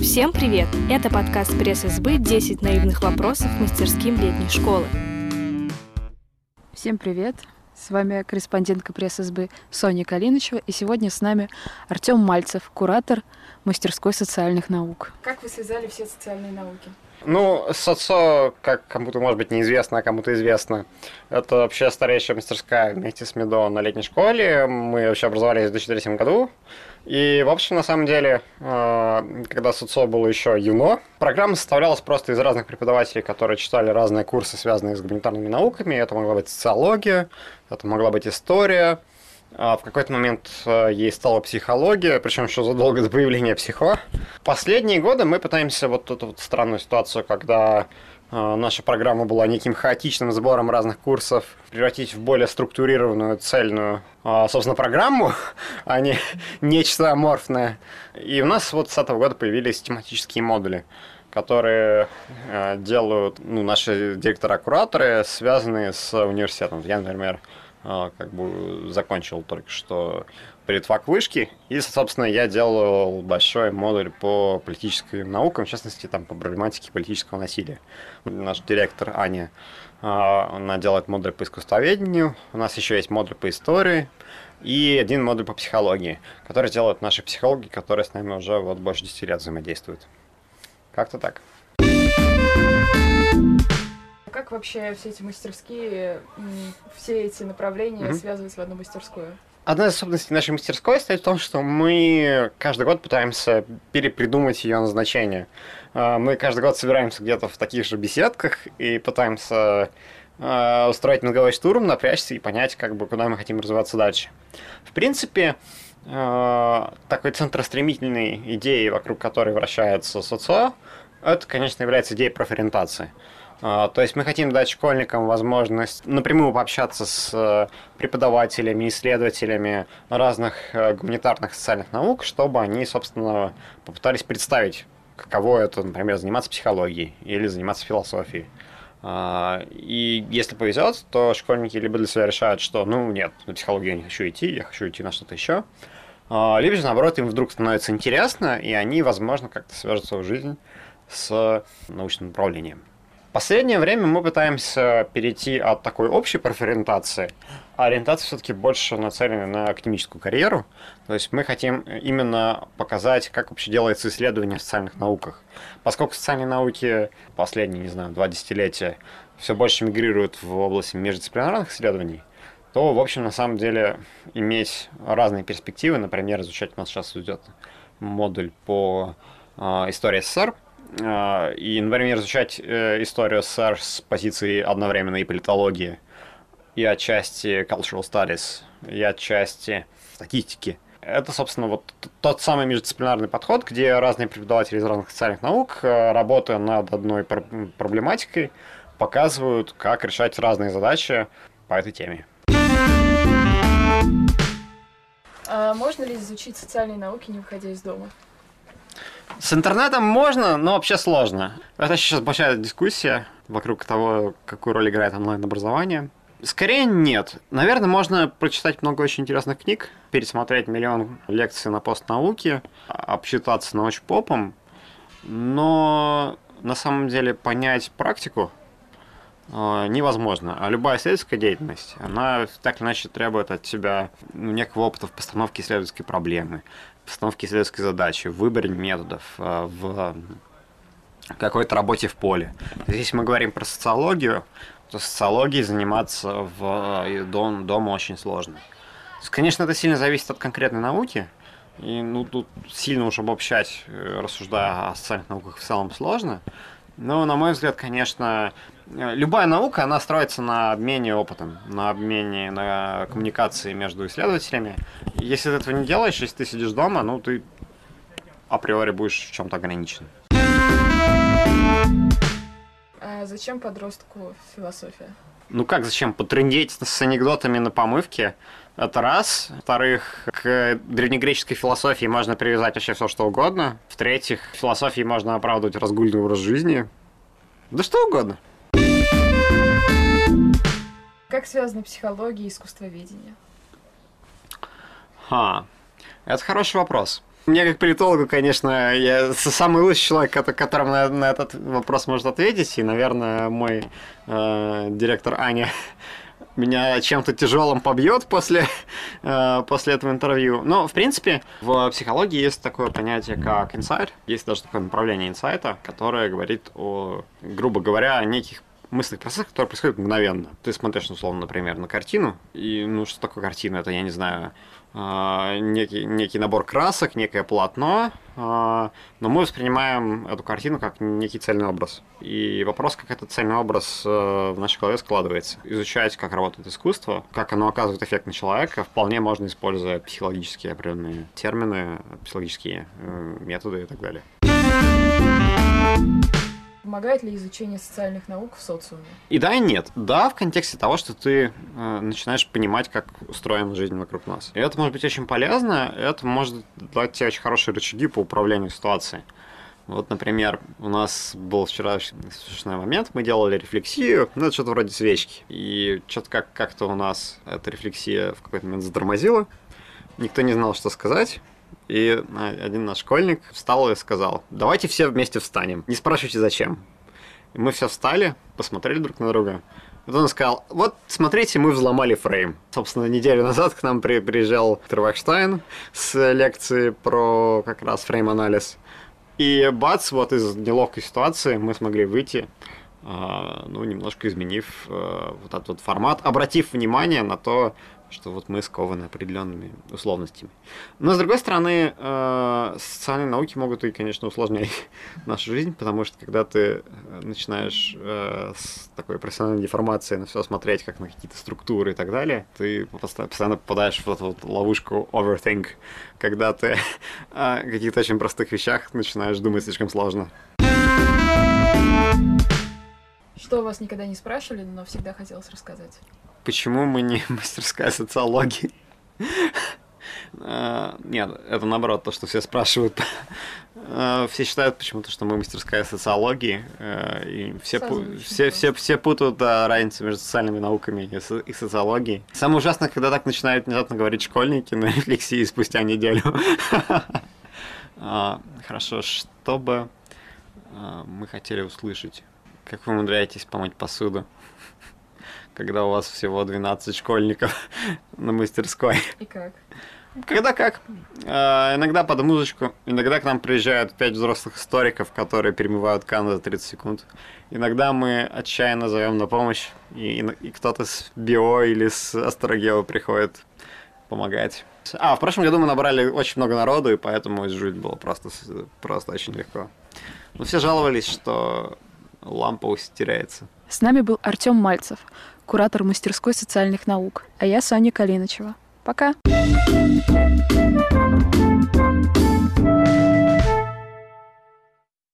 Всем привет! Это подкаст пресс-СБ «10 наивных вопросов мастерским летней школы». Всем привет! С вами корреспондентка пресс-СБ Соня Калинычева, и сегодня с нами Артем Мальцев, куратор мастерской социальных наук. Как вы связали все социальные науки? Ну, СОЦО, как кому-то, может быть, неизвестно, а кому-то известно, это вообще старейшая мастерская вместе с МИДО на летней школе. Мы вообще образовались в 2003 году. И, в общем, на самом деле, э, когда СОЦО было еще юно, программа составлялась просто из разных преподавателей, которые читали разные курсы, связанные с гуманитарными науками. Это могла быть социология, это могла быть история, а в какой-то момент э, ей стала психология, причем еще задолго до появления психо. Последние годы мы пытаемся вот эту вот странную ситуацию, когда э, наша программа была неким хаотичным сбором разных курсов, превратить в более структурированную, цельную, э, собственно, программу, а не нечто аморфное. И у нас вот с этого года появились тематические модули которые делают ну, наши директора-кураторы, связанные с университетом. Я, например, как бы закончил только что предфак вышки, и, собственно, я делал большой модуль по политическим наукам, в частности, там, по проблематике политического насилия. Наш директор Аня, а, она делает модуль по искусствоведению, у нас еще есть модуль по истории, и один модуль по психологии, который делают наши психологи, которые с нами уже вот больше 10 лет взаимодействуют. Как-то так как вообще все эти мастерские, все эти направления mm-hmm. связывать в одну мастерскую? Одна из особенностей нашей мастерской стоит в том, что мы каждый год пытаемся перепридумать ее назначение. А, мы каждый год собираемся где-то в таких же беседках и пытаемся а, устроить мозговой штурм, напрячься и понять, как бы, куда мы хотим развиваться дальше. В принципе, а, такой центростремительной идеей, вокруг которой вращается СОЦО, это, конечно, является идеей профориентации. А, то есть мы хотим дать школьникам возможность напрямую пообщаться с э, преподавателями, исследователями разных э, гуманитарных социальных наук, чтобы они, собственно, попытались представить, каково это, например, заниматься психологией или заниматься философией. А, и если повезет, то школьники либо для себя решают, что ну нет, на психологию я не хочу идти, я хочу идти на что-то еще. А, либо же, наоборот, им вдруг становится интересно, и они, возможно, как-то свяжут свою жизнь с научным направлением последнее время мы пытаемся перейти от такой общей профориентации, а ориентация все-таки больше нацелена на академическую карьеру. То есть мы хотим именно показать, как вообще делается исследование в социальных науках. Поскольку социальные науки последние, не знаю, два десятилетия все больше мигрируют в область междисциплинарных исследований, то, в общем, на самом деле, иметь разные перспективы, например, изучать у нас сейчас идет модуль по э, истории СССР, и, например, изучать э, историю СССР с позиции одновременно и политологии, и отчасти cultural studies, и отчасти статистики. Это, собственно, вот тот самый междисциплинарный подход, где разные преподаватели из разных социальных наук, э, работая над одной проблематикой, показывают, как решать разные задачи по этой теме. А можно ли изучить социальные науки, не выходя из дома? С интернетом можно, но вообще сложно. Это сейчас большая дискуссия вокруг того, какую роль играет онлайн-образование. Скорее нет. Наверное, можно прочитать много очень интересных книг, пересмотреть миллион лекций на постнауке, обсчитаться научпопом, но на самом деле понять практику невозможно. А любая исследовательская деятельность, она так или иначе требует от тебя ну, некого опыта в постановке исследовательской проблемы, постановке исследовательской задачи, в выборе методов, э, в какой-то работе в поле. Если мы говорим про социологию, то социологией заниматься в э, дом, дома очень сложно. конечно, это сильно зависит от конкретной науки, и ну, тут сильно уж обобщать, э, рассуждая о социальных науках, в целом сложно. Но, на мой взгляд, конечно, любая наука, она строится на обмене опытом, на обмене, на коммуникации между исследователями. Если ты этого не делаешь, если ты сидишь дома, ну, ты априори будешь в чем-то ограничен. А зачем подростку философия? Ну как зачем? Потрындеть с анекдотами на помывке. Это раз. Во-вторых, к древнегреческой философии можно привязать вообще все, что угодно. В-третьих, философии можно оправдывать разгульный образ жизни. Да что угодно. Как связаны психология и искусствоведение? Ха, это хороший вопрос. Мне как политологу, конечно, я самый лучший человек, которому на, на этот вопрос может ответить, и, наверное, мой э, директор Аня меня чем-то тяжелым побьет после, э, после этого интервью. Но, в принципе, в психологии есть такое понятие, как инсайт. Есть даже такое направление инсайта, которое говорит о, грубо говоря, неких мыслях процессах, которые происходят мгновенно. Ты смотришь, условно, например, на картину, и, ну, что такое картина? Это, я не знаю, а, некий, некий набор красок, некое полотно, а, но мы воспринимаем эту картину как некий цельный образ. И вопрос, как этот цельный образ э, в нашей голове складывается. Изучать, как работает искусство, как оно оказывает эффект на человека, вполне можно используя психологические определенные термины, психологические э, методы и так далее. Помогает ли изучение социальных наук в социуме? И да, и нет. Да, в контексте того, что ты э, начинаешь понимать, как устроена жизнь вокруг нас. И это может быть очень полезно, это может дать тебе очень хорошие рычаги по управлению ситуацией. Вот, например, у нас был вчера смешной момент, мы делали рефлексию, ну, это что-то вроде свечки. И что-то как- как-то у нас эта рефлексия в какой-то момент затормозила. Никто не знал, что сказать. И один наш школьник встал и сказал, давайте все вместе встанем. Не спрашивайте, зачем. И мы все встали, посмотрели друг на друга. И он сказал, вот, смотрите, мы взломали фрейм. Собственно, неделю назад к нам при, приезжал Тревакштайн с лекции про как раз фрейм-анализ. И бац, вот из неловкой ситуации мы смогли выйти, а, ну, немножко изменив а, вот этот вот формат, обратив внимание на то, что вот мы скованы определенными условностями. Но, с другой стороны, э, социальные науки могут и, конечно, усложнять нашу жизнь, потому что когда ты э, начинаешь э, с такой профессиональной деформацией на все смотреть, как на какие-то структуры и так далее, ты постоянно попадаешь в эту вот ловушку overthink, когда ты о каких-то очень простых вещах начинаешь думать слишком сложно. Что вас никогда не спрашивали, но всегда хотелось рассказать? Почему мы не мастерская социологии? А, нет, это наоборот, то, что все спрашивают. А, все считают почему-то, что мы мастерская социологии, э, и все, все, все, все путают разницу между социальными науками и, социологией. Самое ужасное, когда так начинают внезапно говорить школьники на рефлексии спустя неделю. А, хорошо, что бы мы хотели услышать? Как вы умудряетесь помыть посуду? Когда у вас всего 12 школьников на мастерской. И как? Когда как. Э, иногда под музычку, иногда к нам приезжают пять взрослых историков, которые перемывают кан за 30 секунд. Иногда мы отчаянно зовем на помощь, и, и, и кто-то с био или с астрогео приходит помогать. А, в прошлом году мы набрали очень много народу, и поэтому жить было просто, просто очень легко. Но все жаловались, что лампа теряется. С нами был Артем Мальцев, куратор мастерской социальных наук, а я Соня Калиночева. Пока! thank you